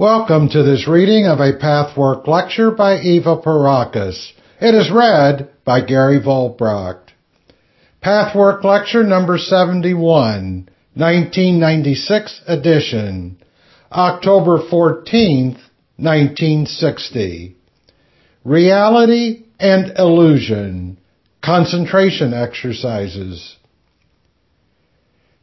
Welcome to this reading of a Pathwork lecture by Eva Pierrakos. It is read by Gary Volbracht. Pathwork lecture number 71, 1996 edition, October 14th, 1960. Reality and Illusion, Concentration Exercises.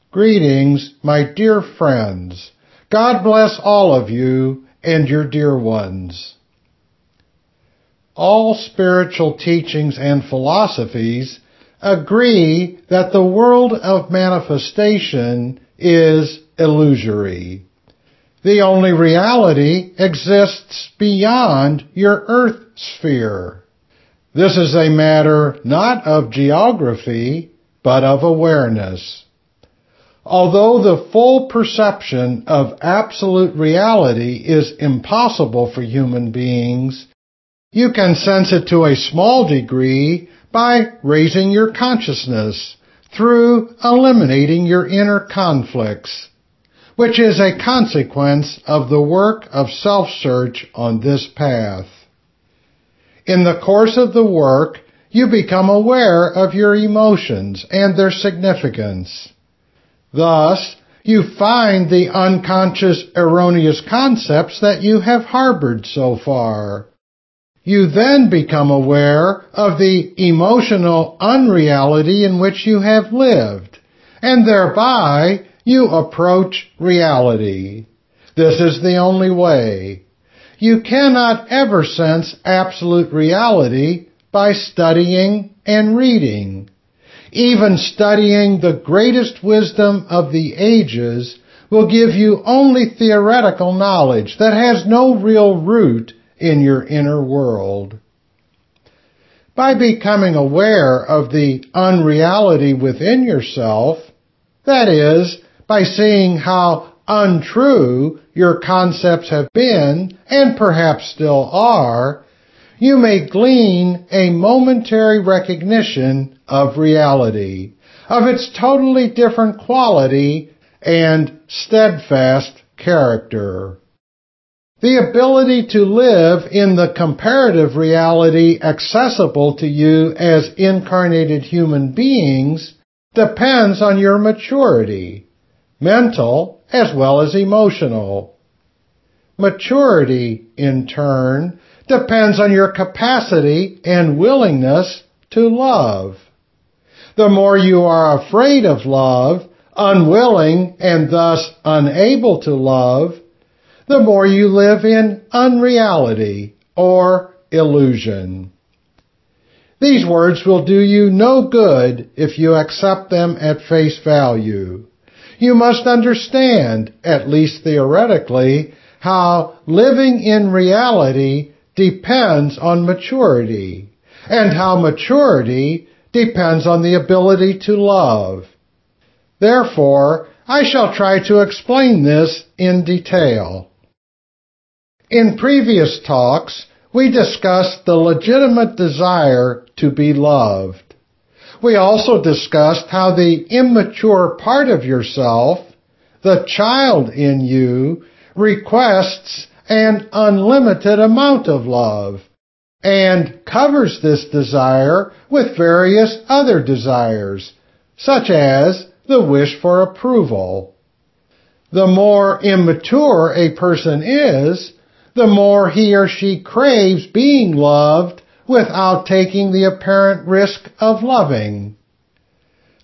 Greetings, my dear friends. God bless all of you and your dear ones. All spiritual teachings and philosophies agree that the world of manifestation is illusory. The only reality exists beyond your earth sphere. This is a matter not of geography, but of awareness. Although the full perception of absolute reality is impossible for human beings, you can sense it to a small degree by raising your consciousness through eliminating your inner conflicts, which is a consequence of the work of self-search on this path. In the course of the work, you become aware of your emotions and their significance. Thus, you find the unconscious erroneous concepts that you have harbored so far. You then become aware of the emotional unreality in which you have lived, and thereby you approach reality. This is the only way. You cannot ever sense absolute reality by studying and reading. Even studying the greatest wisdom of the ages will give you only theoretical knowledge that has no real root in your inner world. By becoming aware of the unreality within yourself, that is, by seeing how untrue your concepts have been and perhaps still are, you may glean a momentary recognition of reality, of its totally different quality and steadfast character. The ability to live in the comparative reality accessible to you as incarnated human beings depends on your maturity, mental as well as emotional. Maturity, in turn, depends on your capacity and willingness to love. The more you are afraid of love, unwilling, and thus unable to love, the more you live in unreality or illusion. These words will do you no good if you accept them at face value. You must understand, at least theoretically, how living in reality depends on maturity, and how maturity depends on the ability to love. Therefore, I shall try to explain this in detail. In previous talks, we discussed the legitimate desire to be loved. We also discussed how the immature part of yourself, the child in you, requests an unlimited amount of love and covers this desire with various other desires, such as the wish for approval. The more immature a person is, the more he or she craves being loved without taking the apparent risk of loving.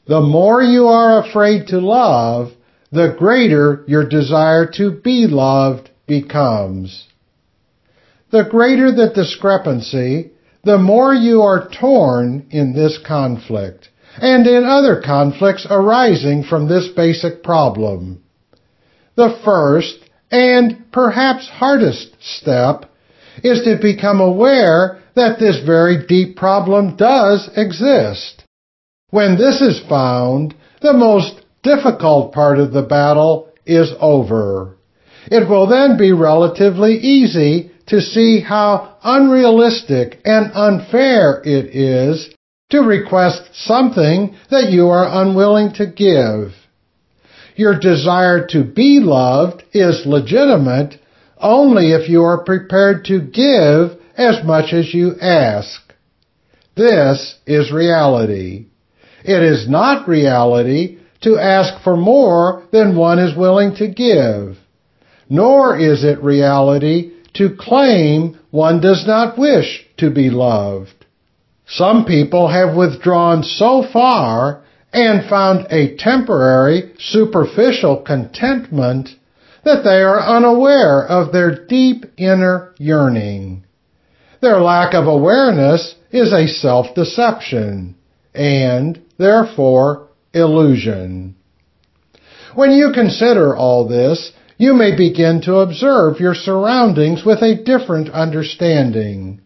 The more you are afraid to love, the greater your desire to be loved becomes. The greater the discrepancy, the more you are torn in this conflict and in other conflicts arising from this basic problem. The first and perhaps hardest step is to become aware that this very deep problem does exist. When this is found, the most difficult part of the battle is over. It will then be relatively easy to see how unrealistic and unfair it is to request something that you are unwilling to give. Your desire to be loved is legitimate, only if you are prepared to give as much as you ask. This is reality. It is not reality to ask for more than one is willing to give. Nor is it reality to claim one does not wish to be loved. Some people have withdrawn so far and found a temporary, superficial contentment that they are unaware of their deep inner yearning. Their lack of awareness is a self-deception and, therefore, illusion. When you consider all this, you may begin to observe your surroundings with a different understanding.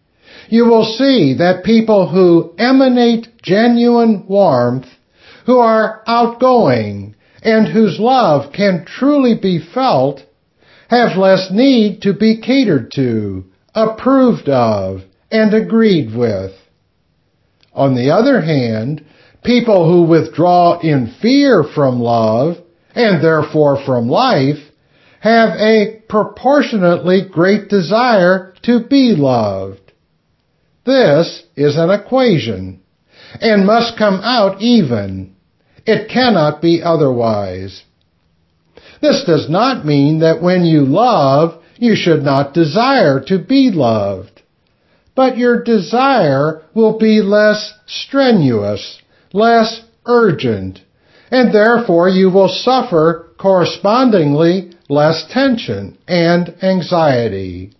You will see that people who emanate genuine warmth, who are outgoing, and whose love can truly be felt, have less need to be catered to, approved of, and agreed with. On the other hand, people who withdraw in fear from love, and therefore from life, have a proportionately great desire to be loved. This is an equation, and must come out even. It cannot be otherwise. This does not mean that when you love, you should not desire to be loved. But your desire will be less strenuous, less urgent, and therefore you will suffer correspondingly less tension and anxiety.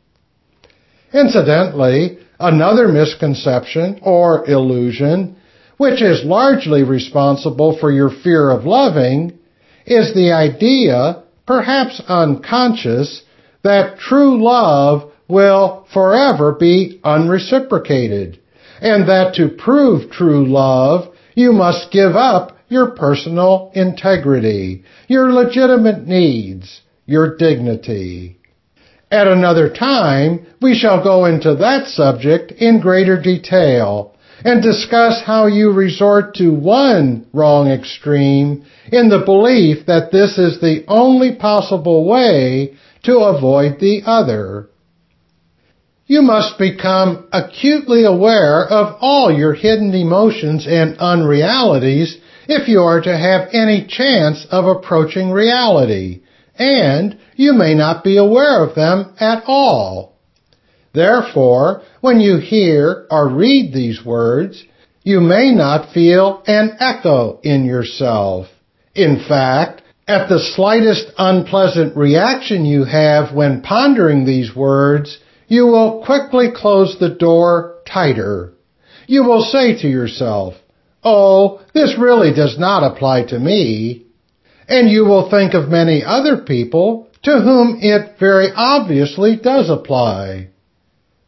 Incidentally, another misconception or illusion, which is largely responsible for your fear of loving, is the idea, perhaps unconscious, that true love will forever be unreciprocated, and that to prove true love, you must give up your personal integrity, your legitimate needs, your dignity. At another time, we shall go into that subject in greater detail and discuss how you resort to one wrong extreme in the belief that this is the only possible way to avoid the other. You must become acutely aware of all your hidden emotions and unrealities if you are to have any chance of approaching reality, and you may not be aware of them at all. Therefore, when you hear or read these words, you may not feel an echo in yourself. In fact, at the slightest unpleasant reaction you have when pondering these words, you will quickly close the door tighter. You will say to yourself, Oh, this really does not apply to me. And you will think of many other people to whom it very obviously does apply.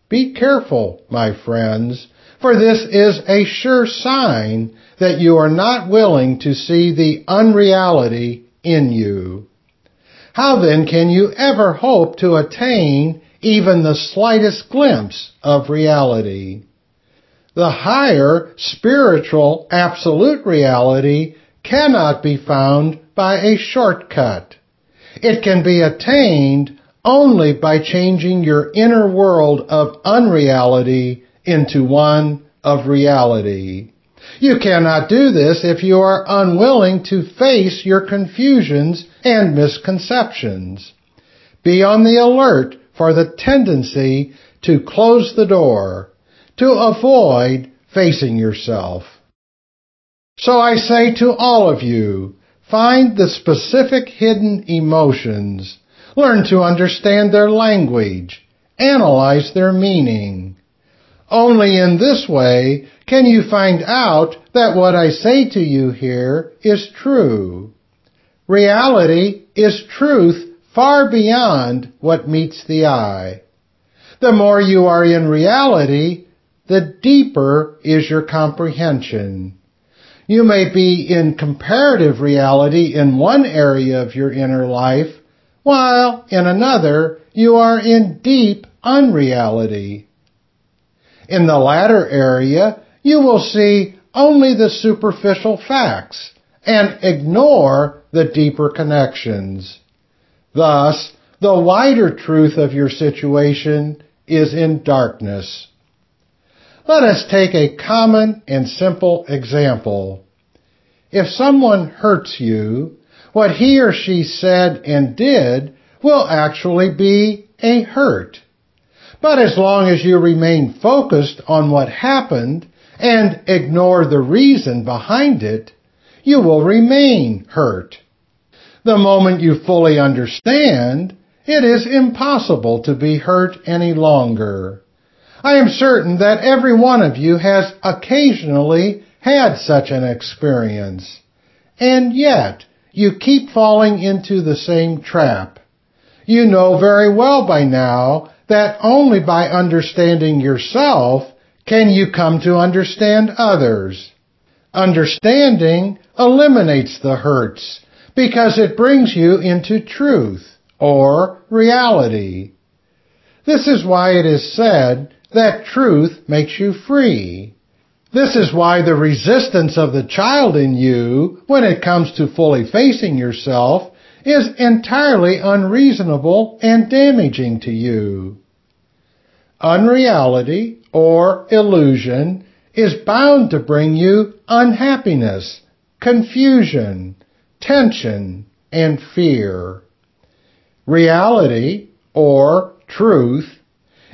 Be careful, my friends, for this is a sure sign that you are not willing to see the unreality in you. How then can you ever hope to attain even the slightest glimpse of reality? The higher spiritual absolute reality cannot be found by a shortcut. It can be attained only by changing your inner world of unreality into one of reality. You cannot do this if you are unwilling to face your confusions and misconceptions. Be on the alert for the tendency to close the door, to avoid facing yourself. So I say to all of you, find the specific hidden emotions, learn to understand their language, analyze their meaning. Only in this way can you find out that what I say to you here is true. Reality is truth far beyond what meets the eye. The more you are in reality, the deeper is your comprehension. You may be in comparative reality in one area of your inner life, while in another you are in deep unreality. In the latter area, you will see only the superficial facts and ignore the deeper connections. Thus, the wider truth of your situation is in darkness. Let us take a common and simple example. If someone hurts you, what he or she said and did will actually be a hurt. But as long as you remain focused on what happened and ignore the reason behind it, you will remain hurt. The moment you fully understand, it is impossible to be hurt any longer. I am certain that every one of you has occasionally had such an experience. And yet, you keep falling into the same trap. You know very well by now that only by understanding yourself can you come to understand others. Understanding eliminates the hurts because it brings you into truth or reality. This is why it is said that truth makes you free. This is why the resistance of the child in you when it comes to fully facing yourself is entirely unreasonable and damaging to you. Unreality or illusion is bound to bring you unhappiness, confusion, tension, and fear. Reality or truth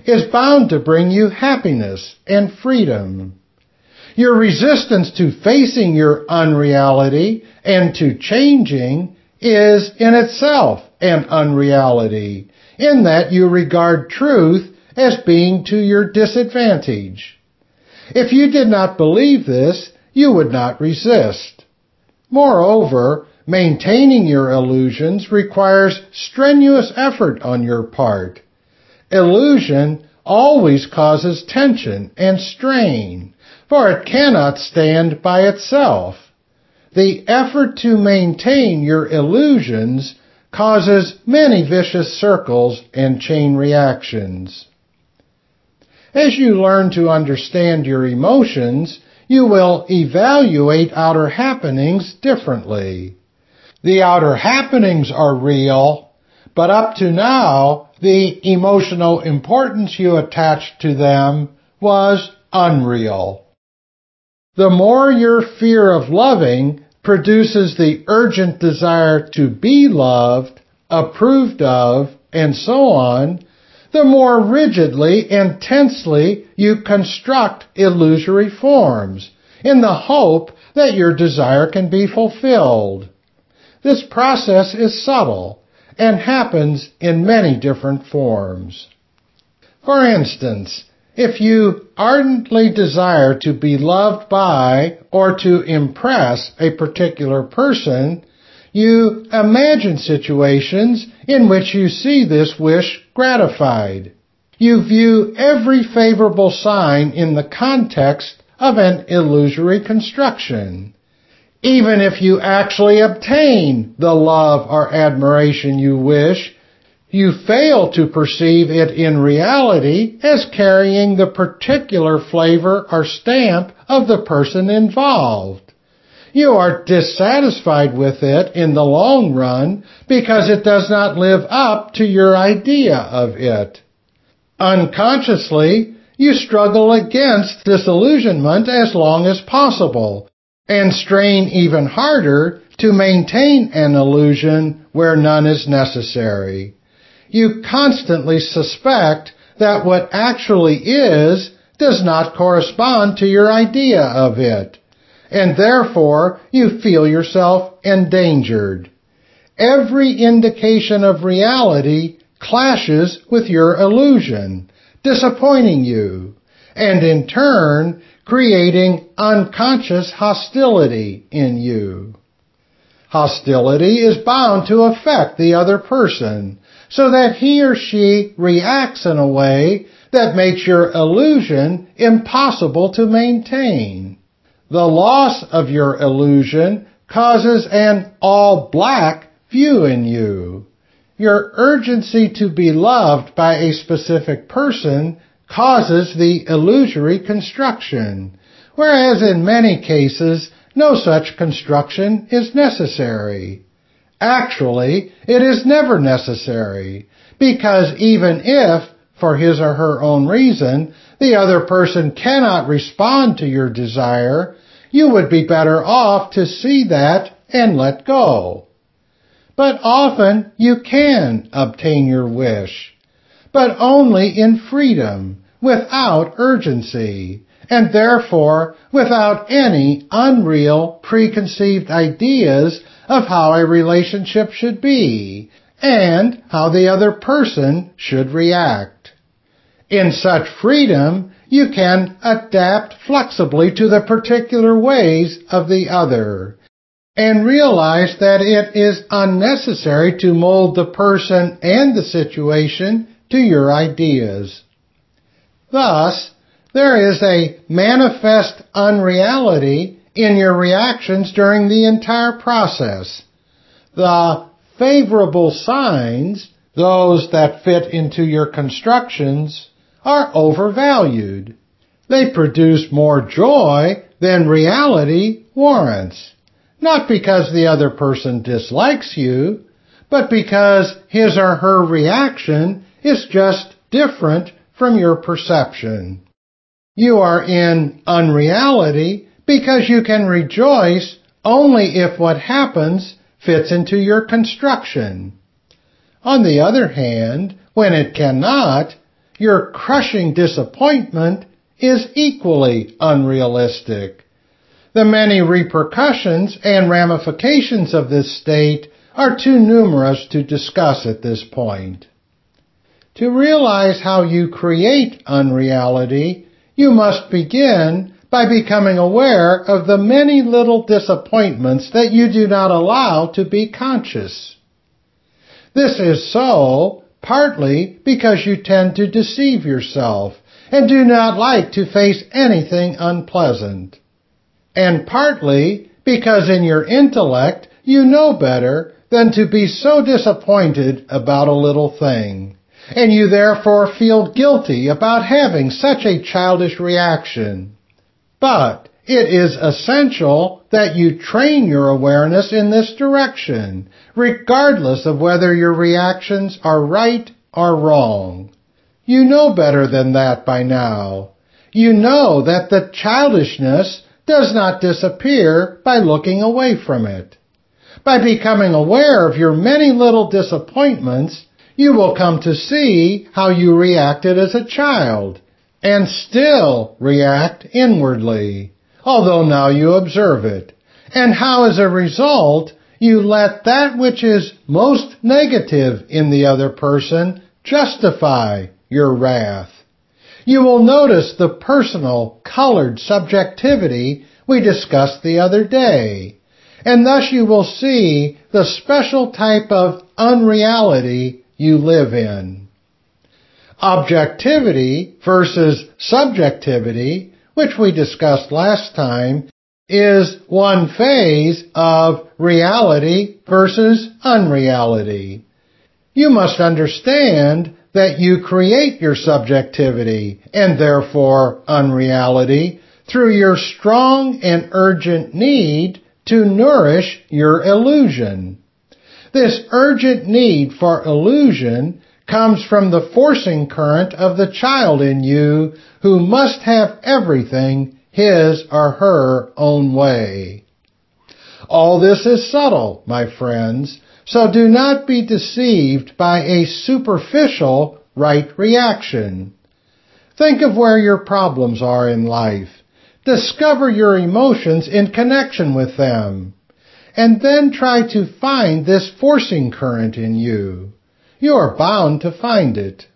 is bound to bring you happiness and freedom. Your resistance to facing your unreality and to changing is in itself an unreality, in that you regard truth as being to your disadvantage. If you did not believe this, you would not resist. Moreover, maintaining your illusions requires strenuous effort on your part. Illusion always causes tension and strain for it cannot stand by itself. The effort to maintain your illusions causes many vicious circles and chain reactions. As you learn to understand your emotions, you will evaluate outer happenings differently. The outer happenings are real, but up to now, the emotional importance you attached to them was unreal. The more your fear of loving produces the urgent desire to be loved, approved of, and so on, the more rigidly and tensely you construct illusory forms in the hope that your desire can be fulfilled. This process is subtle and happens in many different forms. For instance, if you ardently desire to be loved by or to impress a particular person, you imagine situations in which you see this wish gratified. You view every favorable sign in the context of an illusory construction. Even if you actually obtain the love or admiration you wish, you fail to perceive it in reality as carrying the particular flavor or stamp of the person involved. You are dissatisfied with it in the long run because it does not live up to your idea of it. Unconsciously, you struggle against disillusionment as long as possible and strain even harder to maintain an illusion where none is necessary you constantly suspect that what actually is does not correspond to your idea of it, and therefore you feel yourself endangered. Every indication of reality clashes with your illusion, disappointing you, and in turn creating unconscious hostility in you. Hostility is bound to affect the other person, so that he or she reacts in a way that makes your illusion impossible to maintain. The loss of your illusion causes an all black view in you. Your urgency to be loved by a specific person causes the illusory construction, whereas in many cases no such construction is necessary. Actually, it is never necessary, because even if, for his or her own reason, the other person cannot respond to your desire, you would be better off to see that and let go. But often you can obtain your wish, but only in freedom, without urgency, and therefore without any unreal preconceived ideas of how a relationship should be and how the other person should react. In such freedom, you can adapt flexibly to the particular ways of the other and realize that it is unnecessary to mold the person and the situation to your ideas. Thus, there is a manifest unreality in your reactions during the entire process. The favorable signs, those that fit into your constructions, are overvalued. They produce more joy than reality warrants. Not because the other person dislikes you, but because his or her reaction is just different from your perception. You are in unreality because you can rejoice only if what happens fits into your construction. On the other hand, when it cannot, your crushing disappointment is equally unrealistic. The many repercussions and ramifications of this state are too numerous to discuss at this point. To realize how you create unreality, you must begin by becoming aware of the many little disappointments that you do not allow to be conscious. This is so partly because you tend to deceive yourself and do not like to face anything unpleasant, and partly because in your intellect you know better than to be so disappointed about a little thing, and you therefore feel guilty about having such a childish reaction. But it is essential that you train your awareness in this direction regardless of whether your reactions are right or wrong. You know better than that by now. You know that the childishness does not disappear by looking away from it. By becoming aware of your many little disappointments, you will come to see how you reacted as a child and still react inwardly, although now you observe it, and how as a result you let that which is most negative in the other person justify your wrath. You will notice the personal, colored subjectivity we discussed the other day, and thus you will see the special type of unreality you live in. Objectivity versus subjectivity, which we discussed last time, is one phase of reality versus unreality. You must understand that you create your subjectivity and therefore unreality through your strong and urgent need to nourish your illusion. This urgent need for illusion comes from the forcing current of the child in you who must have everything his or her own way. All this is subtle, my friends, so do not be deceived by a superficial right reaction. Think of where your problems are in life. Discover your emotions in connection with them. And then try to find this forcing current in you. You are bound to find it.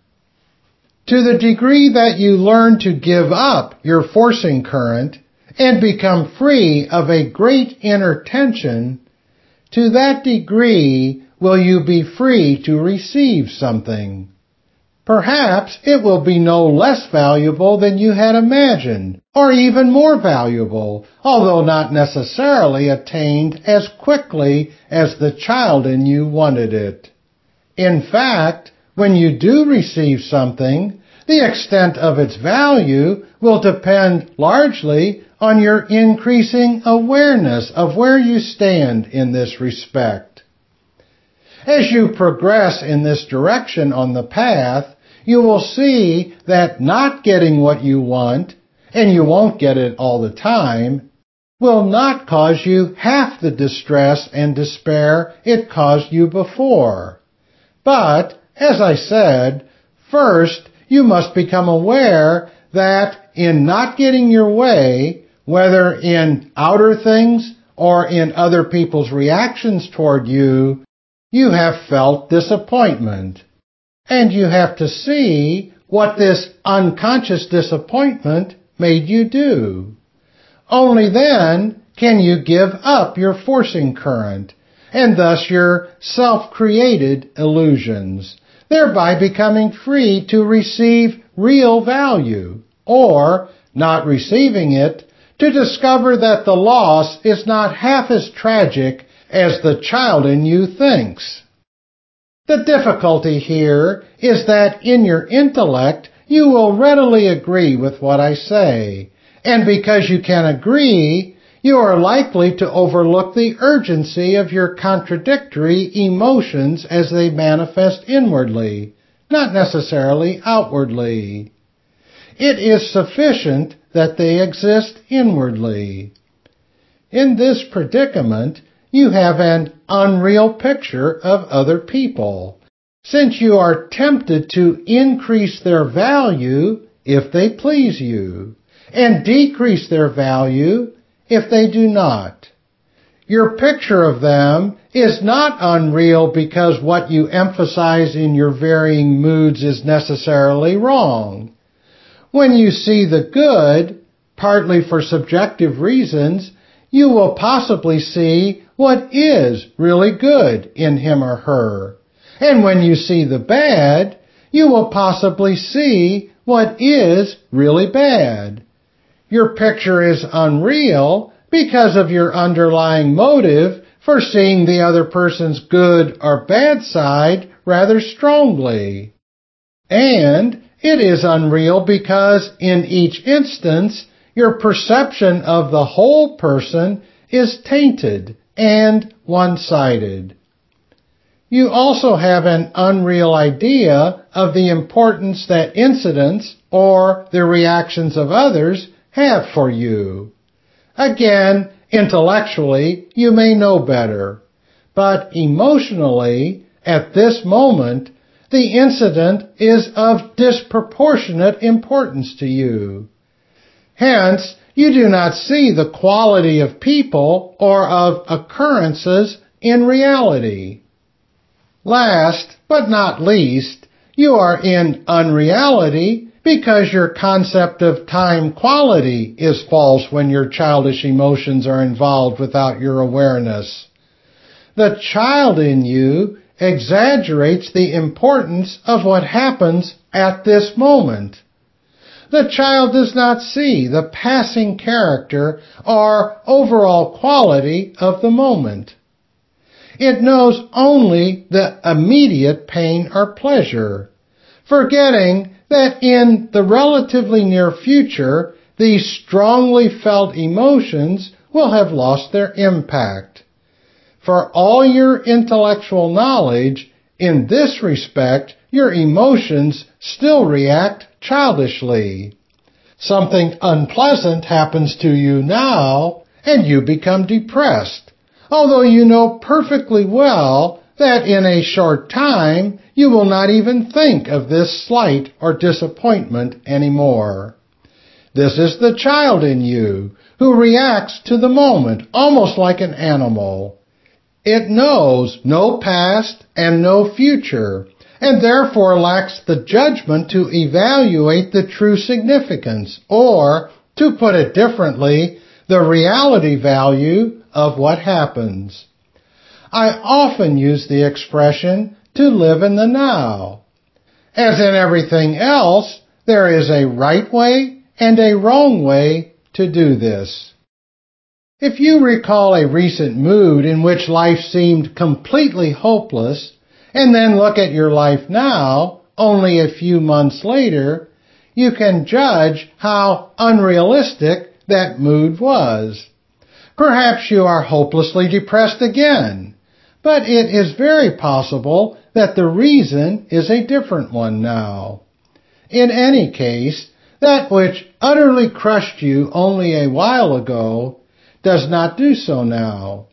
To the degree that you learn to give up your forcing current and become free of a great inner tension, to that degree will you be free to receive something. Perhaps it will be no less valuable than you had imagined, or even more valuable, although not necessarily attained as quickly as the child in you wanted it. In fact, when you do receive something, the extent of its value will depend largely on your increasing awareness of where you stand in this respect. As you progress in this direction on the path, you will see that not getting what you want, and you won't get it all the time, will not cause you half the distress and despair it caused you before. But, as I said, first you must become aware that in not getting your way, whether in outer things or in other people's reactions toward you, you have felt disappointment. And you have to see what this unconscious disappointment made you do. Only then can you give up your forcing current and thus your self-created illusions, thereby becoming free to receive real value, or, not receiving it, to discover that the loss is not half as tragic as the child in you thinks. The difficulty here is that in your intellect you will readily agree with what I say, and because you can agree, you are likely to overlook the urgency of your contradictory emotions as they manifest inwardly, not necessarily outwardly. It is sufficient that they exist inwardly. In this predicament, you have an unreal picture of other people, since you are tempted to increase their value if they please you, and decrease their value if they do not. Your picture of them is not unreal because what you emphasize in your varying moods is necessarily wrong. When you see the good, partly for subjective reasons, you will possibly see what is really good in him or her. And when you see the bad, you will possibly see what is really bad. Your picture is unreal because of your underlying motive for seeing the other person's good or bad side rather strongly. And it is unreal because in each instance, your perception of the whole person is tainted and one-sided. You also have an unreal idea of the importance that incidents or the reactions of others have for you. Again, intellectually, you may know better, but emotionally, at this moment, the incident is of disproportionate importance to you. Hence, you do not see the quality of people or of occurrences in reality. Last, but not least, you are in unreality because your concept of time quality is false when your childish emotions are involved without your awareness. The child in you exaggerates the importance of what happens at this moment. The child does not see the passing character or overall quality of the moment. It knows only the immediate pain or pleasure, forgetting that in the relatively near future, these strongly felt emotions will have lost their impact. For all your intellectual knowledge, in this respect, your emotions still react childishly. Something unpleasant happens to you now, and you become depressed, although you know perfectly well that in a short time you will not even think of this slight or disappointment anymore. This is the child in you who reacts to the moment almost like an animal. It knows no past and no future and therefore lacks the judgment to evaluate the true significance, or, to put it differently, the reality value of what happens. I often use the expression to live in the now. As in everything else, there is a right way and a wrong way to do this. If you recall a recent mood in which life seemed completely hopeless, and then look at your life now, only a few months later, you can judge how unrealistic that mood was. Perhaps you are hopelessly depressed again, but it is very possible that the reason is a different one now. In any case, that which utterly crushed you only a while ago does not do so now.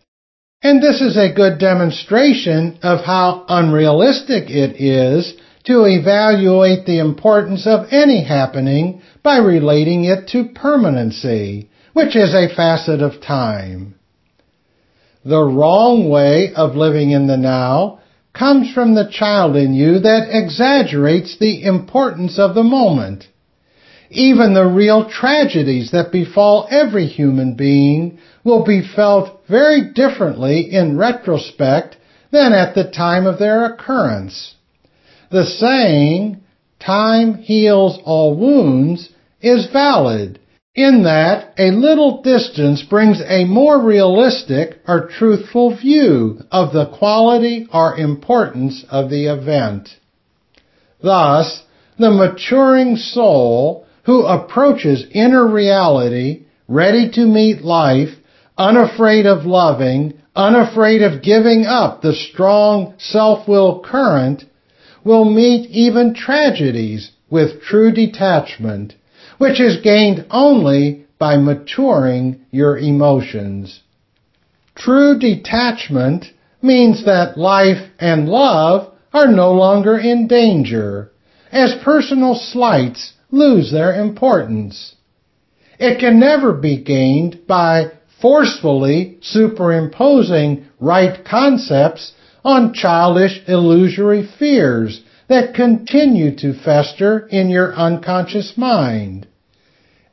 And this is a good demonstration of how unrealistic it is to evaluate the importance of any happening by relating it to permanency, which is a facet of time. The wrong way of living in the now comes from the child in you that exaggerates the importance of the moment. Even the real tragedies that befall every human being will be felt very differently in retrospect than at the time of their occurrence. The saying, time heals all wounds, is valid in that a little distance brings a more realistic or truthful view of the quality or importance of the event. Thus, the maturing soul who approaches inner reality, ready to meet life, unafraid of loving, unafraid of giving up the strong self-will current, will meet even tragedies with true detachment, which is gained only by maturing your emotions. True detachment means that life and love are no longer in danger, as personal slights lose their importance. It can never be gained by forcefully superimposing right concepts on childish illusory fears that continue to fester in your unconscious mind.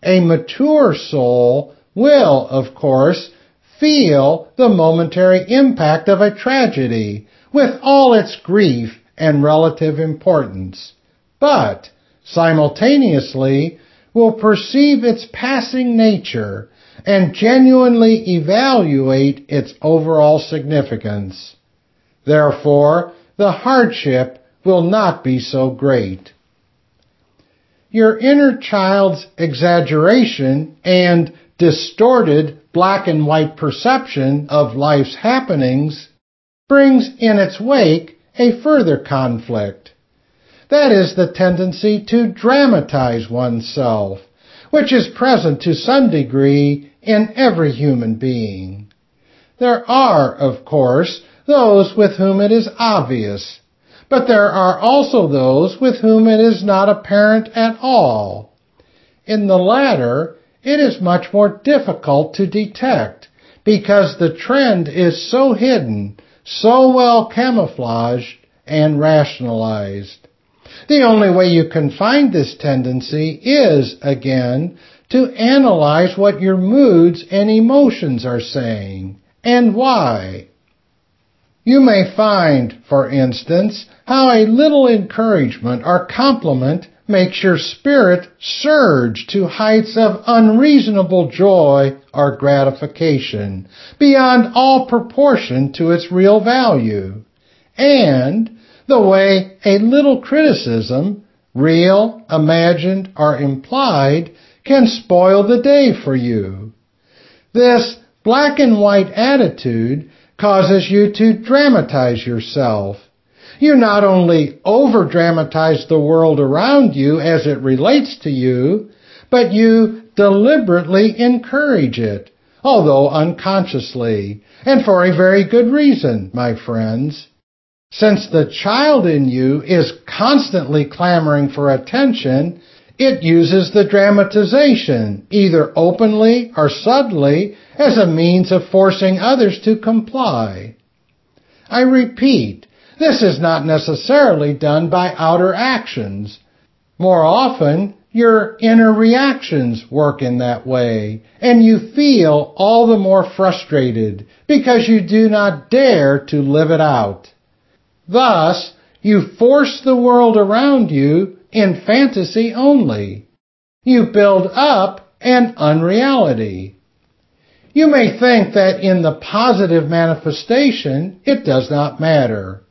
A mature soul will, of course, feel the momentary impact of a tragedy with all its grief and relative importance. But simultaneously will perceive its passing nature and genuinely evaluate its overall significance. Therefore, the hardship will not be so great. Your inner child's exaggeration and distorted black and white perception of life's happenings brings in its wake a further conflict. That is the tendency to dramatize oneself, which is present to some degree in every human being. There are, of course, those with whom it is obvious, but there are also those with whom it is not apparent at all. In the latter, it is much more difficult to detect because the trend is so hidden, so well camouflaged and rationalized. The only way you can find this tendency is, again, to analyze what your moods and emotions are saying and why. You may find, for instance, how a little encouragement or compliment makes your spirit surge to heights of unreasonable joy or gratification beyond all proportion to its real value. And the way a little criticism, real, imagined, or implied, can spoil the day for you. This black and white attitude causes you to dramatize yourself. You not only over dramatize the world around you as it relates to you, but you deliberately encourage it, although unconsciously, and for a very good reason, my friends. Since the child in you is constantly clamoring for attention, it uses the dramatization, either openly or subtly, as a means of forcing others to comply. I repeat, this is not necessarily done by outer actions. More often, your inner reactions work in that way, and you feel all the more frustrated because you do not dare to live it out. Thus, you force the world around you in fantasy only. You build up an unreality. You may think that in the positive manifestation, it does not matter.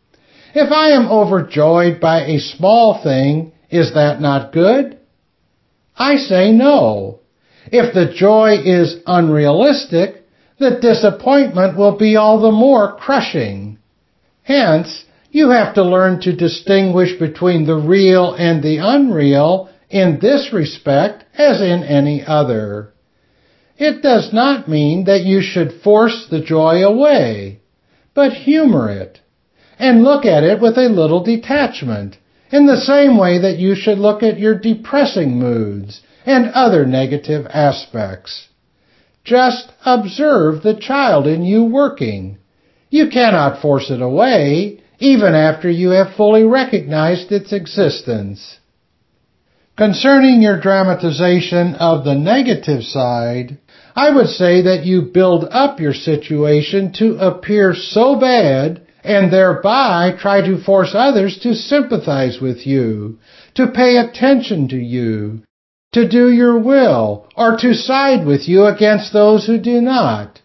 If I am overjoyed by a small thing, is that not good? I say no. If the joy is unrealistic, the disappointment will be all the more crushing. Hence, you have to learn to distinguish between the real and the unreal in this respect as in any other. It does not mean that you should force the joy away, but humor it and look at it with a little detachment in the same way that you should look at your depressing moods and other negative aspects. Just observe the child in you working. You cannot force it away, even after you have fully recognized its existence. Concerning your dramatization of the negative side, I would say that you build up your situation to appear so bad and thereby try to force others to sympathize with you, to pay attention to you, to do your will, or to side with you against those who do not.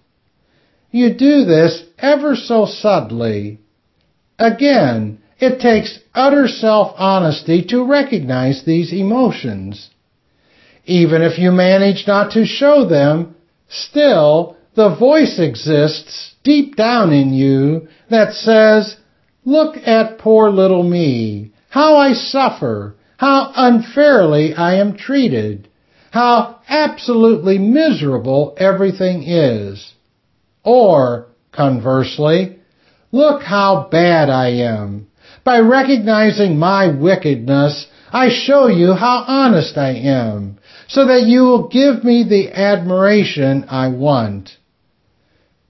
You do this ever so subtly. Again, it takes utter self-honesty to recognize these emotions. Even if you manage not to show them, still the voice exists deep down in you that says, look at poor little me, how I suffer, how unfairly I am treated, how absolutely miserable everything is. Or, conversely, look how bad I am. By recognizing my wickedness, I show you how honest I am, so that you will give me the admiration I want.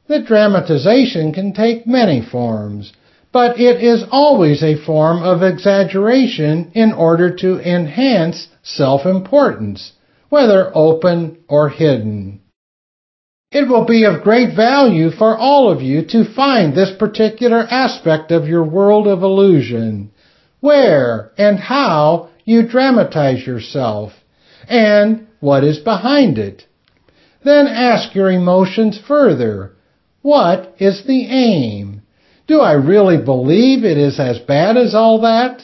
The dramatization can take many forms, but it is always a form of exaggeration in order to enhance self-importance, whether open or hidden. It will be of great value for all of you to find this particular aspect of your world of illusion, where and how you dramatize yourself, and what is behind it. Then ask your emotions further what is the aim? Do I really believe it is as bad as all that?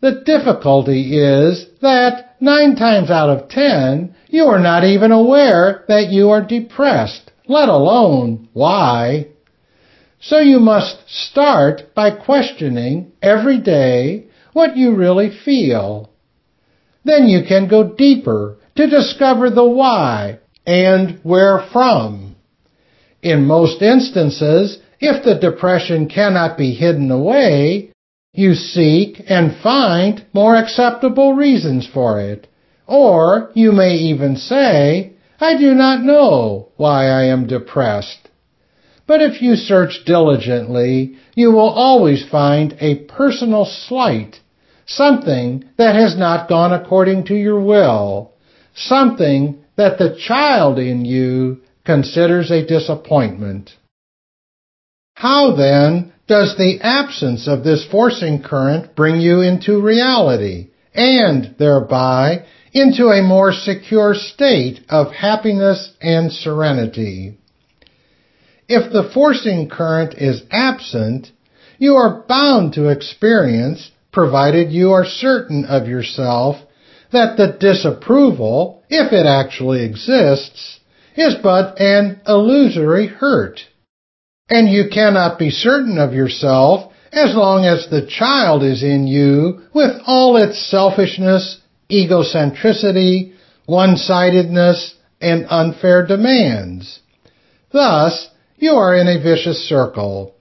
The difficulty is that nine times out of ten, you are not even aware that you are depressed, let alone why. So you must start by questioning every day what you really feel. Then you can go deeper to discover the why and where from. In most instances, if the depression cannot be hidden away, you seek and find more acceptable reasons for it. Or you may even say, I do not know why I am depressed. But if you search diligently, you will always find a personal slight, something that has not gone according to your will, something that the child in you considers a disappointment. How then does the absence of this forcing current bring you into reality and thereby into a more secure state of happiness and serenity? If the forcing current is absent, you are bound to experience, provided you are certain of yourself, that the disapproval, if it actually exists, is but an illusory hurt. And you cannot be certain of yourself as long as the child is in you with all its selfishness, egocentricity, one-sidedness, and unfair demands. Thus, you are in a vicious circle.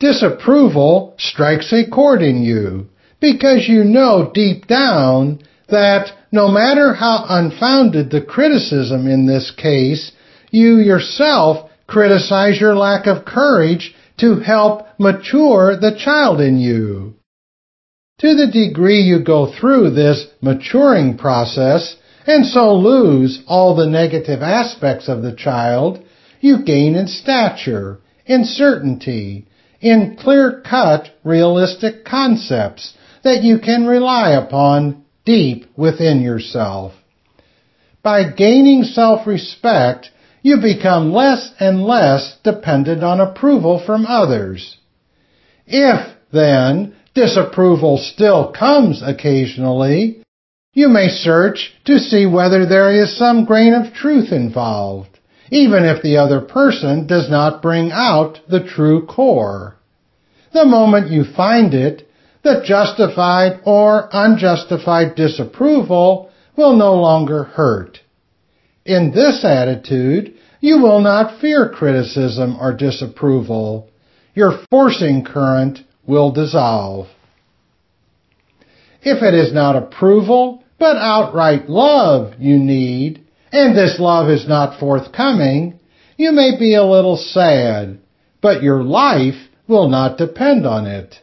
Disapproval strikes a chord in you because you know deep down that no matter how unfounded the criticism in this case, you yourself criticize your lack of courage to help mature the child in you. To the degree you go through this maturing process and so lose all the negative aspects of the child, you gain in stature, in certainty, in clear-cut, realistic concepts that you can rely upon deep within yourself. By gaining self-respect, you become less and less dependent on approval from others. If, then, disapproval still comes occasionally, you may search to see whether there is some grain of truth involved, even if the other person does not bring out the true core. the moment you find it, the justified or unjustified disapproval will no longer hurt. In this attitude, you will not fear criticism or disapproval. Your forcing current will dissolve. If it is not approval, but outright love you need, and this love is not forthcoming, you may be a little sad, but your life will not depend on it.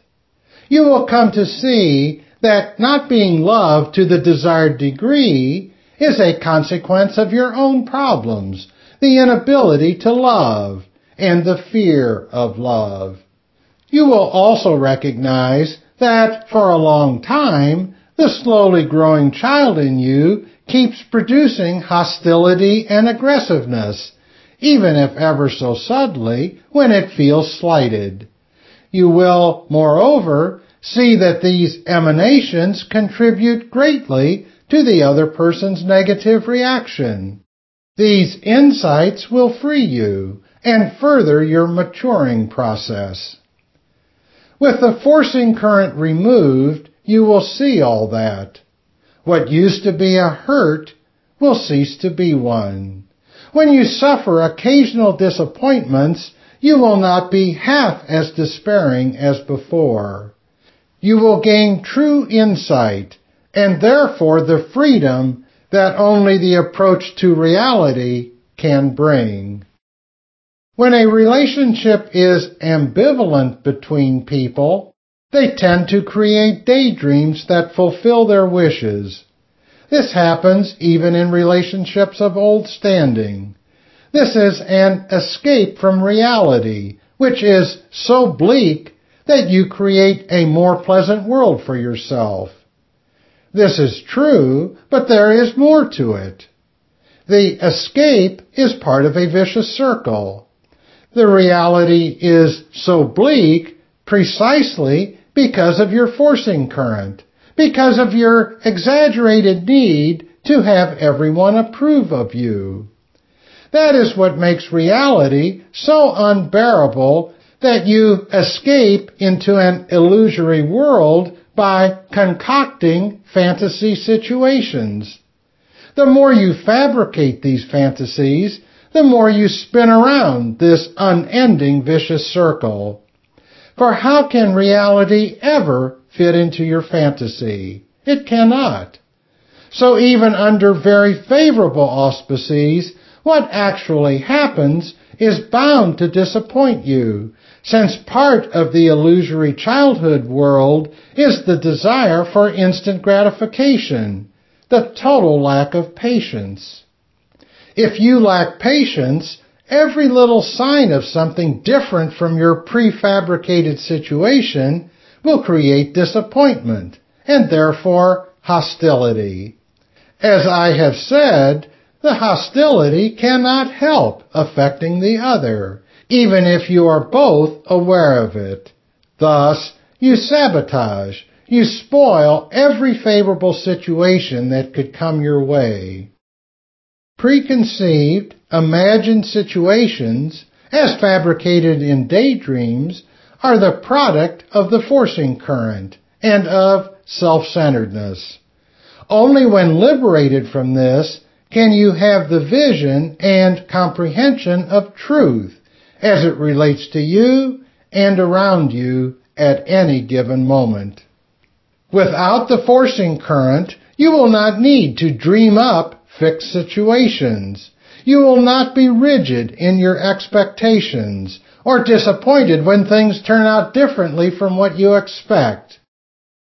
You will come to see that not being loved to the desired degree is a consequence of your own problems, the inability to love, and the fear of love. You will also recognize that for a long time, the slowly growing child in you keeps producing hostility and aggressiveness, even if ever so subtly, when it feels slighted. You will, moreover, see that these emanations contribute greatly to the other person's negative reaction. These insights will free you and further your maturing process. With the forcing current removed, you will see all that. What used to be a hurt will cease to be one. When you suffer occasional disappointments, you will not be half as despairing as before. You will gain true insight and therefore the freedom that only the approach to reality can bring. When a relationship is ambivalent between people, they tend to create daydreams that fulfill their wishes. This happens even in relationships of old standing. This is an escape from reality, which is so bleak that you create a more pleasant world for yourself. This is true, but there is more to it. The escape is part of a vicious circle. The reality is so bleak precisely because of your forcing current, because of your exaggerated need to have everyone approve of you. That is what makes reality so unbearable that you escape into an illusory world by concocting fantasy situations. The more you fabricate these fantasies, the more you spin around this unending vicious circle. For how can reality ever fit into your fantasy? It cannot. So even under very favorable auspices, what actually happens is bound to disappoint you, since part of the illusory childhood world is the desire for instant gratification, the total lack of patience. If you lack patience, every little sign of something different from your prefabricated situation will create disappointment and therefore hostility. As I have said, the hostility cannot help affecting the other, even if you are both aware of it. Thus, you sabotage, you spoil every favorable situation that could come your way. Preconceived, imagined situations, as fabricated in daydreams, are the product of the forcing current and of self-centeredness. Only when liberated from this can you have the vision and comprehension of truth as it relates to you and around you at any given moment. Without the forcing current, you will not need to dream up fixed situations. You will not be rigid in your expectations or disappointed when things turn out differently from what you expect.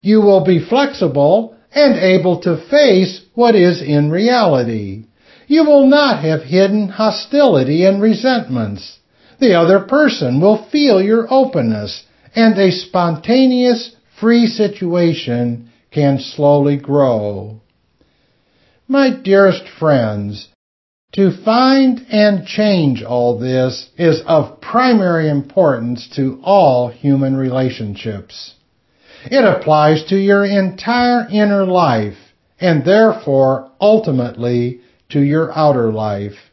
You will be flexible and able to face what is in reality. You will not have hidden hostility and resentments. The other person will feel your openness and a spontaneous, free situation can slowly grow. My dearest friends, to find and change all this is of primary importance to all human relationships. It applies to your entire inner life and therefore ultimately to your outer life.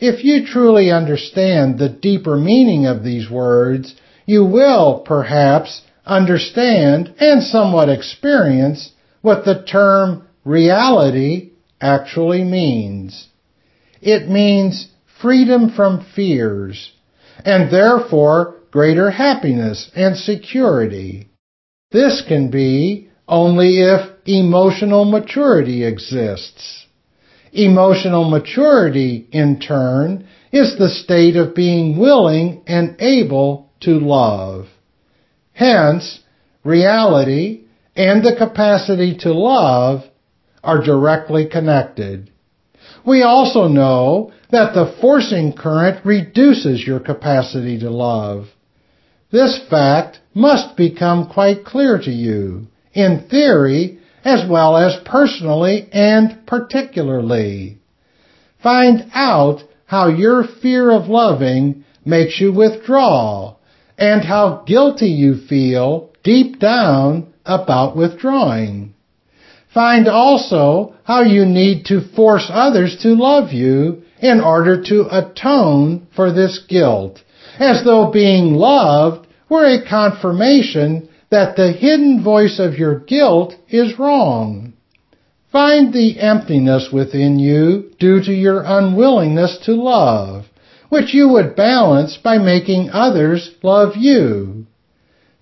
If you truly understand the deeper meaning of these words, you will, perhaps, understand and somewhat experience what the term reality actually means. It means freedom from fears, and therefore greater happiness and security. This can be only if emotional maturity exists. Emotional maturity, in turn, is the state of being willing and able to love. Hence, reality and the capacity to love are directly connected. We also know that the forcing current reduces your capacity to love. This fact must become quite clear to you, in theory as well as personally and particularly. Find out how your fear of loving makes you withdraw and how guilty you feel deep down about withdrawing. Find also how you need to force others to love you in order to atone for this guilt, as though being loved were a confirmation that the hidden voice of your guilt is wrong. Find the emptiness within you due to your unwillingness to love, which you would balance by making others love you.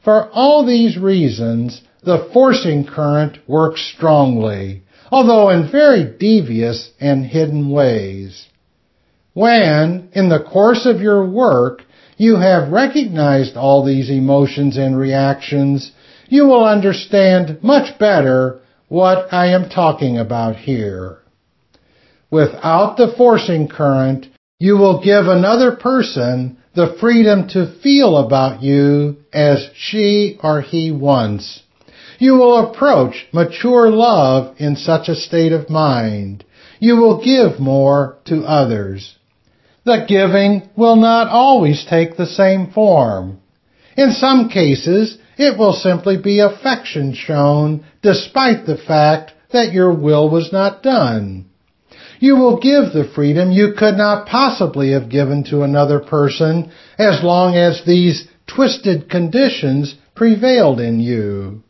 For all these reasons, the forcing current works strongly, although in very devious and hidden ways. When, in the course of your work, you have recognized all these emotions and reactions, you will understand much better what I am talking about here. Without the forcing current, you will give another person the freedom to feel about you as she or he wants. You will approach mature love in such a state of mind. You will give more to others. The giving will not always take the same form. In some cases, it will simply be affection shown despite the fact that your will was not done. You will give the freedom you could not possibly have given to another person as long as these twisted conditions prevailed in you.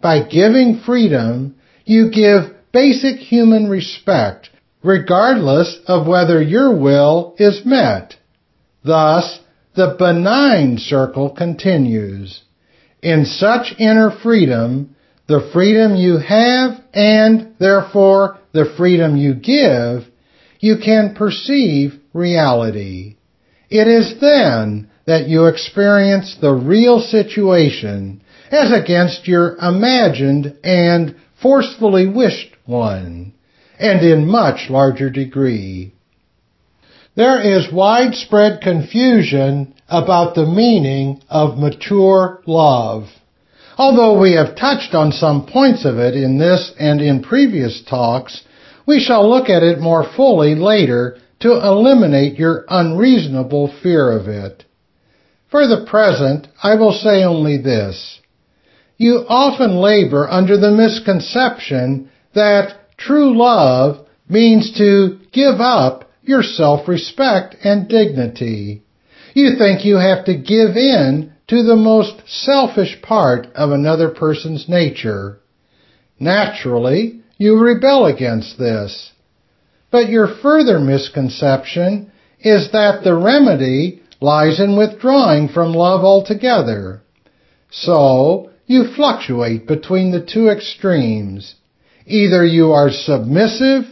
By giving freedom, you give basic human respect, regardless of whether your will is met. Thus, the benign circle continues. In such inner freedom, the freedom you have and therefore the freedom you give, you can perceive reality. It is then that you experience the real situation as against your imagined and forcefully wished one, and in much larger degree. There is widespread confusion about the meaning of mature love. Although we have touched on some points of it in this and in previous talks, we shall look at it more fully later to eliminate your unreasonable fear of it. For the present, I will say only this. You often labor under the misconception that true love means to give up your self-respect and dignity. You think you have to give in to the most selfish part of another person's nature. Naturally, you rebel against this. But your further misconception is that the remedy lies in withdrawing from love altogether. So, you fluctuate between the two extremes. Either you are submissive,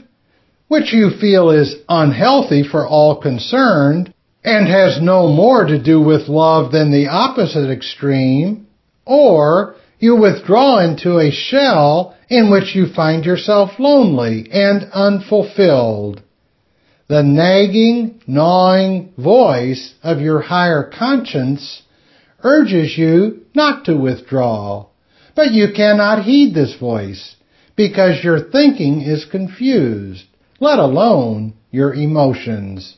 which you feel is unhealthy for all concerned, and has no more to do with love than the opposite extreme, or you withdraw into a shell in which you find yourself lonely and unfulfilled. The nagging, gnawing voice of your higher conscience urges you not to withdraw, but you cannot heed this voice because your thinking is confused, let alone your emotions.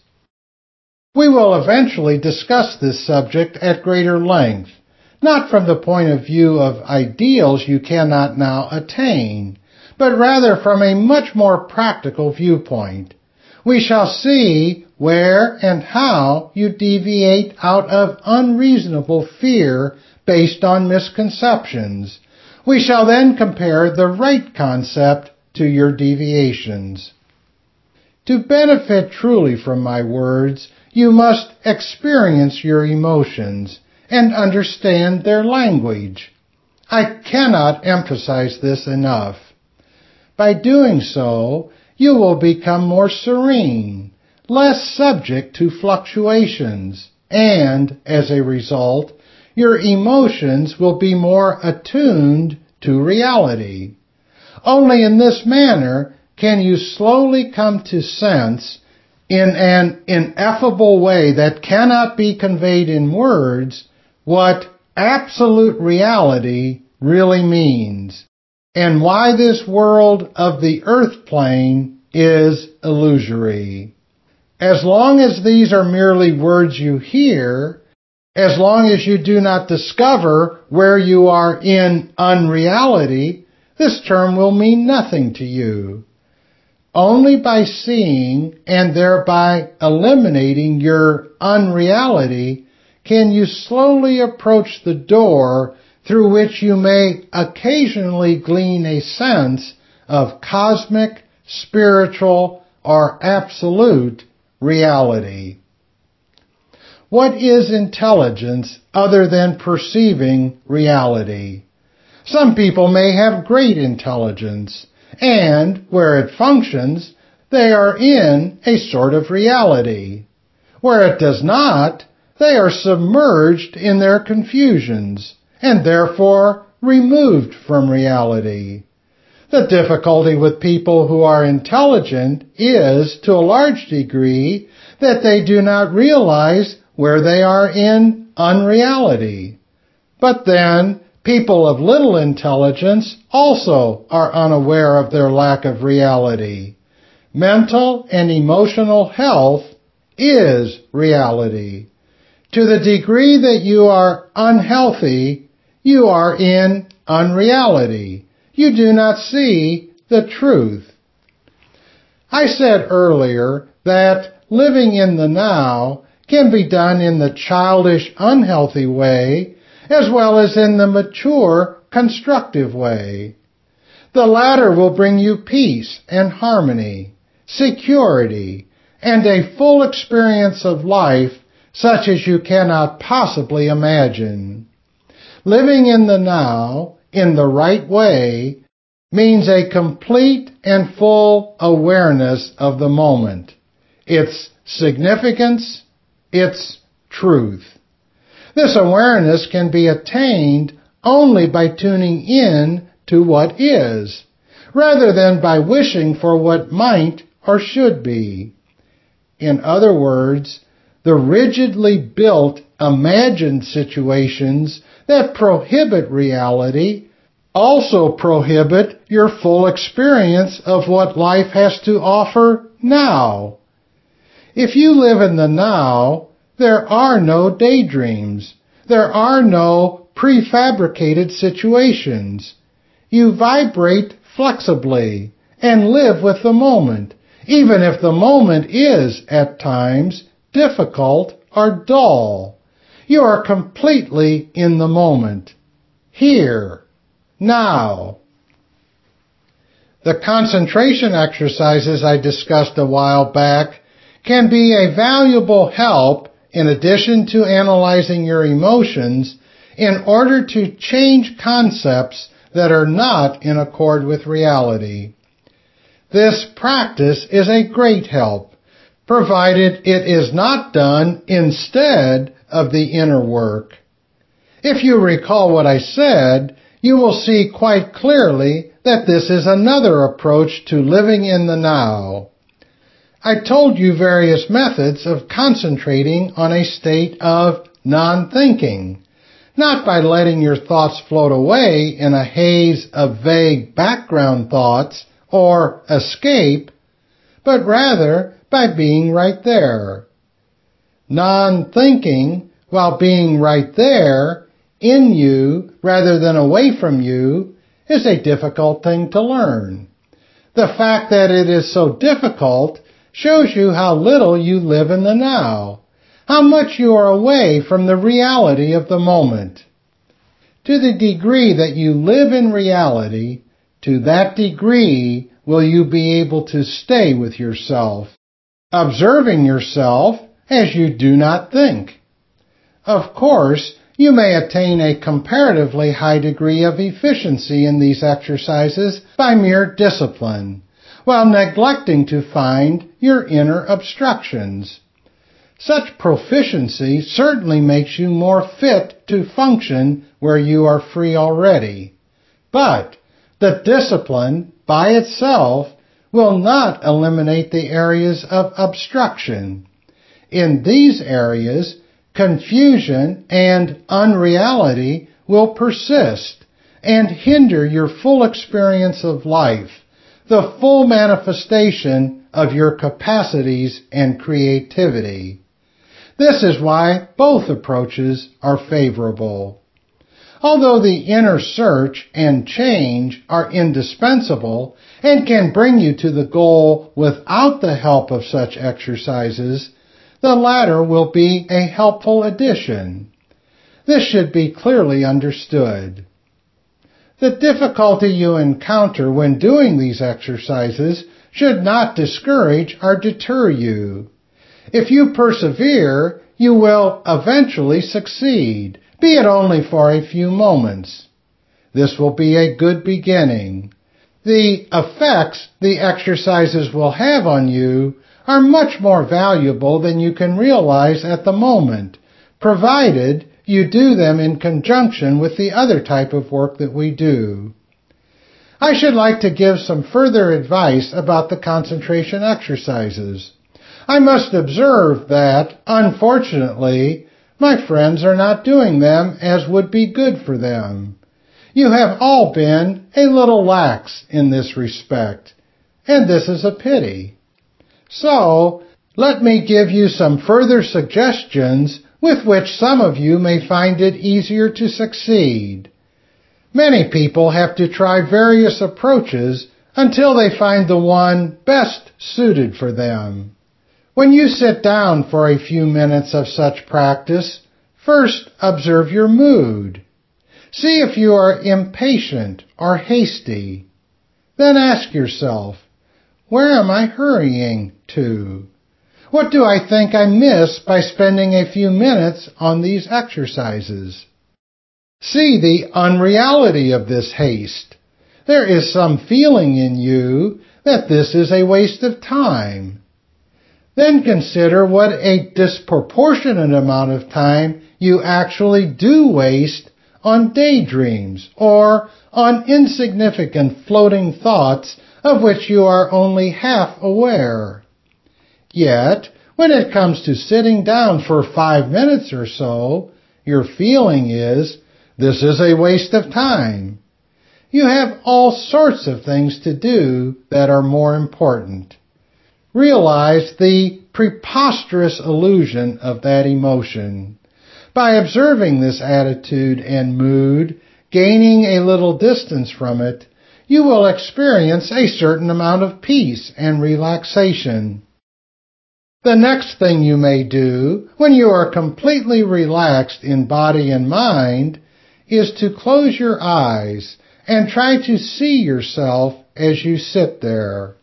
We will eventually discuss this subject at greater length, not from the point of view of ideals you cannot now attain, but rather from a much more practical viewpoint. We shall see where and how you deviate out of unreasonable fear based on misconceptions. We shall then compare the right concept to your deviations. To benefit truly from my words, you must experience your emotions and understand their language. I cannot emphasize this enough. By doing so, you will become more serene, less subject to fluctuations, and, as a result, your emotions will be more attuned to reality. Only in this manner can you slowly come to sense in an ineffable way that cannot be conveyed in words what absolute reality really means and why this world of the earth plane is illusory. As long as these are merely words you hear, as long as you do not discover where you are in unreality, this term will mean nothing to you. Only by seeing and thereby eliminating your unreality can you slowly approach the door through which you may occasionally glean a sense of cosmic, spiritual, or absolute reality. What is intelligence other than perceiving reality? Some people may have great intelligence, and where it functions, they are in a sort of reality. Where it does not, they are submerged in their confusions, and therefore removed from reality. The difficulty with people who are intelligent is, to a large degree, that they do not realize where they are in unreality. But then, people of little intelligence also are unaware of their lack of reality. Mental and emotional health is reality. To the degree that you are unhealthy, you are in unreality. You do not see the truth. I said earlier that living in the now can be done in the childish, unhealthy way as well as in the mature, constructive way. The latter will bring you peace and harmony, security, and a full experience of life such as you cannot possibly imagine. Living in the now, in the right way, means a complete and full awareness of the moment, its significance, its truth. This awareness can be attained only by tuning in to what is, rather than by wishing for what might or should be. In other words, the rigidly built imagined situations that prohibit reality also prohibit your full experience of what life has to offer now. If you live in the now, there are no daydreams. There are no prefabricated situations. You vibrate flexibly and live with the moment, even if the moment is, at times, difficult or dull. You are completely in the moment. Here. Now. The concentration exercises I discussed a while back can be a valuable help in addition to analyzing your emotions in order to change concepts that are not in accord with reality. This practice is a great help, provided it is not done instead of the inner work. If you recall what I said, you will see quite clearly that this is another approach to living in the now. I told you various methods of concentrating on a state of non-thinking, not by letting your thoughts float away in a haze of vague background thoughts or escape, but rather by being right there. Non-thinking, while being right there, in you rather than away from you, is a difficult thing to learn. The fact that it is so difficult shows you how little you live in the now, how much you are away from the reality of the moment. To the degree that you live in reality, to that degree will you be able to stay with yourself, observing yourself as you do not think. Of course, you may attain a comparatively high degree of efficiency in these exercises by mere discipline, while neglecting to find your inner obstructions. Such proficiency certainly makes you more fit to function where you are free already. But the discipline by itself will not eliminate the areas of obstruction. In these areas, confusion and unreality will persist and hinder your full experience of life, the full manifestation of your capacities and creativity. This is why both approaches are favorable. Although the inner search and change are indispensable and can bring you to the goal without the help of such exercises, the latter will be a helpful addition. This should be clearly understood. The difficulty you encounter when doing these exercises should not discourage or deter you. If you persevere, you will eventually succeed, be it only for a few moments. This will be a good beginning. The effects the exercises will have on you are much more valuable than you can realize at the moment, provided you do them in conjunction with the other type of work that we do. I should like to give some further advice about the concentration exercises. I must observe that, unfortunately, my friends are not doing them as would be good for them. You have all been a little lax in this respect, and this is a pity. So, let me give you some further suggestions with which some of you may find it easier to succeed. Many people have to try various approaches until they find the one best suited for them. When you sit down for a few minutes of such practice, first observe your mood. See if you are impatient or hasty. Then ask yourself, where am I hurrying to? What do I think I miss by spending a few minutes on these exercises? See the unreality of this haste. There is some feeling in you that this is a waste of time. Then consider what a disproportionate amount of time you actually do waste on daydreams or on insignificant floating thoughts of which you are only half aware. Yet, when it comes to sitting down for five minutes or so, your feeling is, this is a waste of time. You have all sorts of things to do that are more important. Realize the preposterous illusion of that emotion. By observing this attitude and mood, gaining a little distance from it, you will experience a certain amount of peace and relaxation. The next thing you may do when you are completely relaxed in body and mind is to close your eyes and try to see yourself as you sit there.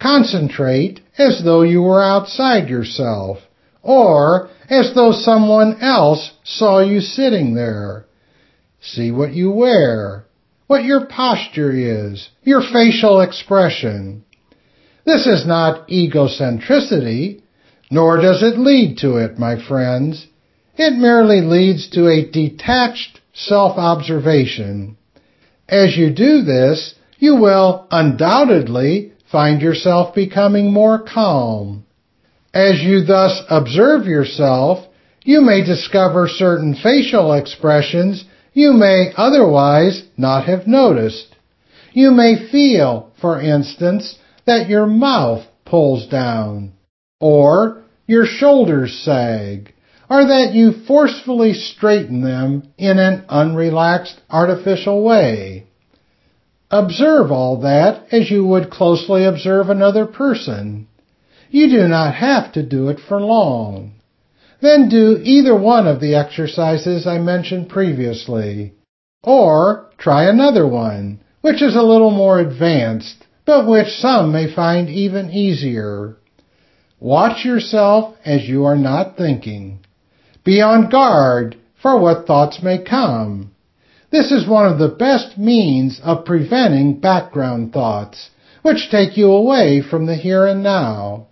Concentrate as though you were outside yourself or as though someone else saw you sitting there. See what you wear, what your posture is, your facial expression. This is not egocentricity, nor does it lead to it, my friends. It merely leads to a detached self-observation. As you do this, you will undoubtedly find yourself becoming more calm. As you thus observe yourself, you may discover certain facial expressions you may otherwise not have noticed. You may feel, for instance, that your mouth pulls down, or your shoulders sag, or that you forcefully straighten them in an unrelaxed, artificial way. Observe all that as you would closely observe another person. You do not have to do it for long. Then do either one of the exercises I mentioned previously. Or try another one, which is a little more advanced, but which some may find even easier. Watch yourself as you are not thinking. Be on guard for what thoughts may come. This is one of the best means of preventing background thoughts, which take you away from the here and now.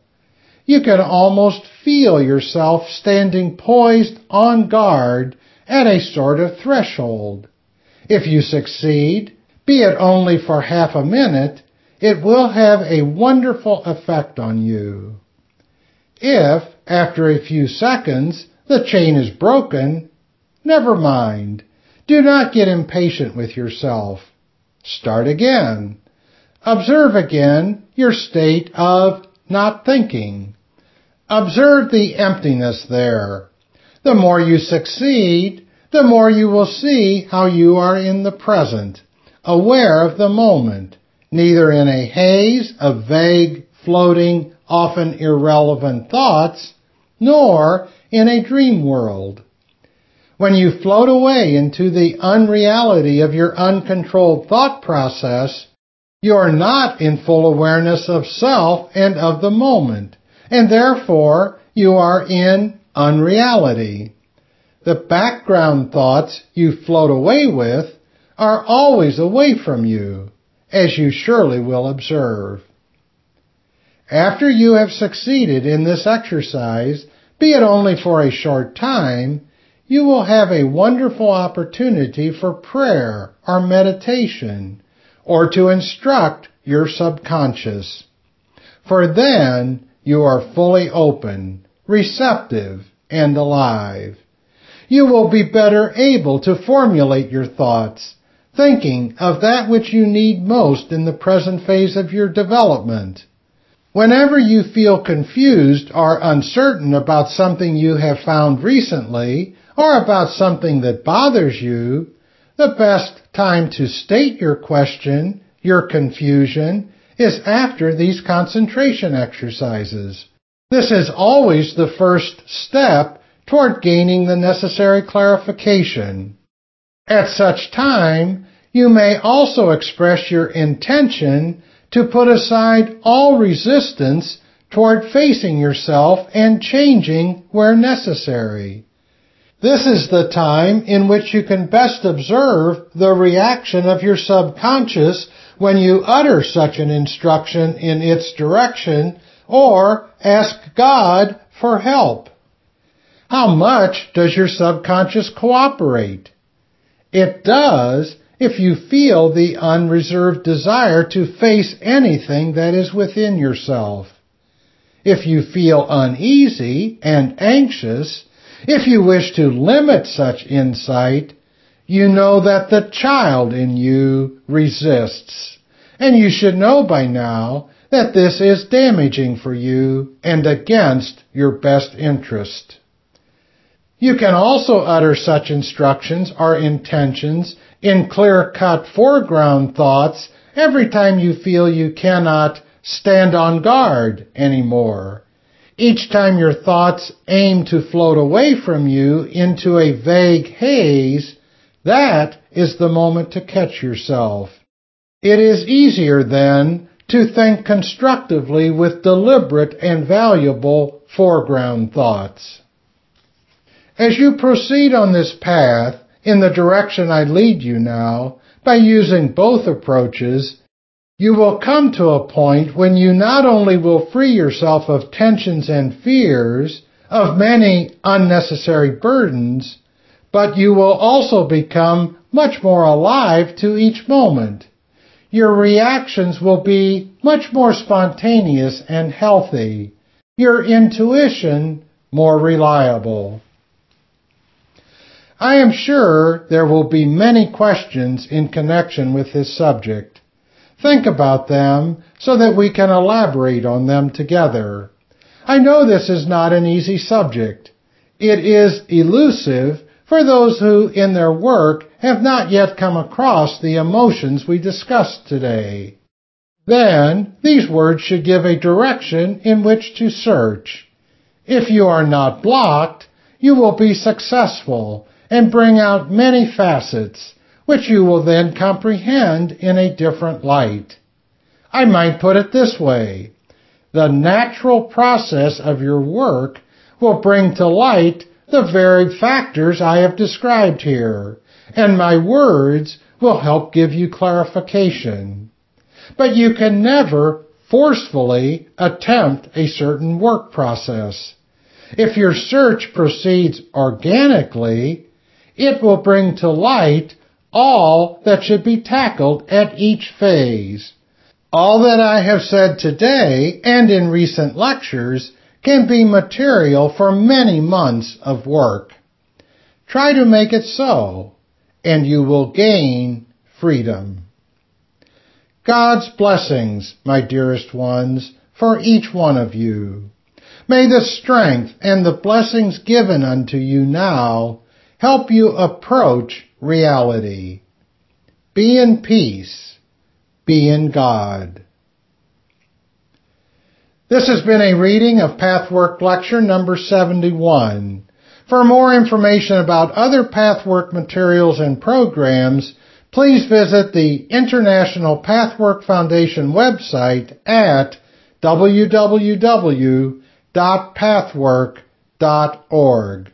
You can almost feel yourself standing poised on guard at a sort of threshold. If you succeed, be it only for half a minute, it will have a wonderful effect on you. If, after a few seconds, the chain is broken, never mind. Do not get impatient with yourself. Start again. Observe again your state of not thinking. Observe the emptiness there. The more you succeed, the more you will see how you are in the present, aware of the moment, neither in a haze of vague, floating, often irrelevant thoughts, nor in a dream world. When you float away into the unreality of your uncontrolled thought process, you are not in full awareness of self and of the moment, and therefore you are in unreality. The background thoughts you float away with are always away from you, as you surely will observe. After you have succeeded in this exercise, be it only for a short time, you will have a wonderful opportunity for prayer or meditation or to instruct your subconscious. For then you are fully open, receptive, and alive. You will be better able to formulate your thoughts, thinking of that which you need most in the present phase of your development. Whenever you feel confused or uncertain about something you have found recently or about something that bothers you, the best time to state your question, your confusion, is after these concentration exercises. This is always the first step toward gaining the necessary clarification. At such time, you may also express your intention to put aside all resistance toward facing yourself and changing where necessary. This is the time in which you can best observe the reaction of your subconscious when you utter such an instruction in its direction or ask God for help. How much does your subconscious cooperate? It does if you feel the unreserved desire to face anything that is within yourself. If you feel uneasy and anxious, if you wish to limit such insight, you know that the child in you resists. And you should know by now that this is damaging for you and against your best interest. You can also utter such instructions or intentions in clear-cut foreground thoughts every time you feel you cannot stand on guard anymore. Each time your thoughts aim to float away from you into a vague haze, that is the moment to catch yourself. It is easier then to think constructively with deliberate and valuable foreground thoughts. As you proceed on this path, in the direction I lead you now, by using both approaches, you will come to a point when you not only will free yourself of tensions and fears, of many unnecessary burdens, but you will also become much more alive to each moment. Your reactions will be much more spontaneous and healthy. Your intuition more reliable. I am sure there will be many questions in connection with this subject. Think about them so that we can elaborate on them together. I know this is not an easy subject. It is elusive for those who in their work have not yet come across the emotions we discussed today. Then these words should give a direction in which to search. If you are not blocked, you will be successful and bring out many facets, which you will then comprehend in a different light. I might put it this way. The natural process of your work will bring to light the very factors I have described here, and my words will help give you clarification. But you can never forcefully attempt a certain work process. If your search proceeds organically, it will bring to light all that should be tackled at each phase. All that I have said today and in recent lectures can be material for many months of work. Try to make it so, and you will gain freedom. God's blessings, my dearest ones, for each one of you. May the strength and the blessings given unto you now help you approach reality. Be in peace. Be in God. This has been a reading of Pathwork Lecture number 71. For more information about other Pathwork materials and programs, please visit the International Pathwork Foundation website at www.pathwork.org.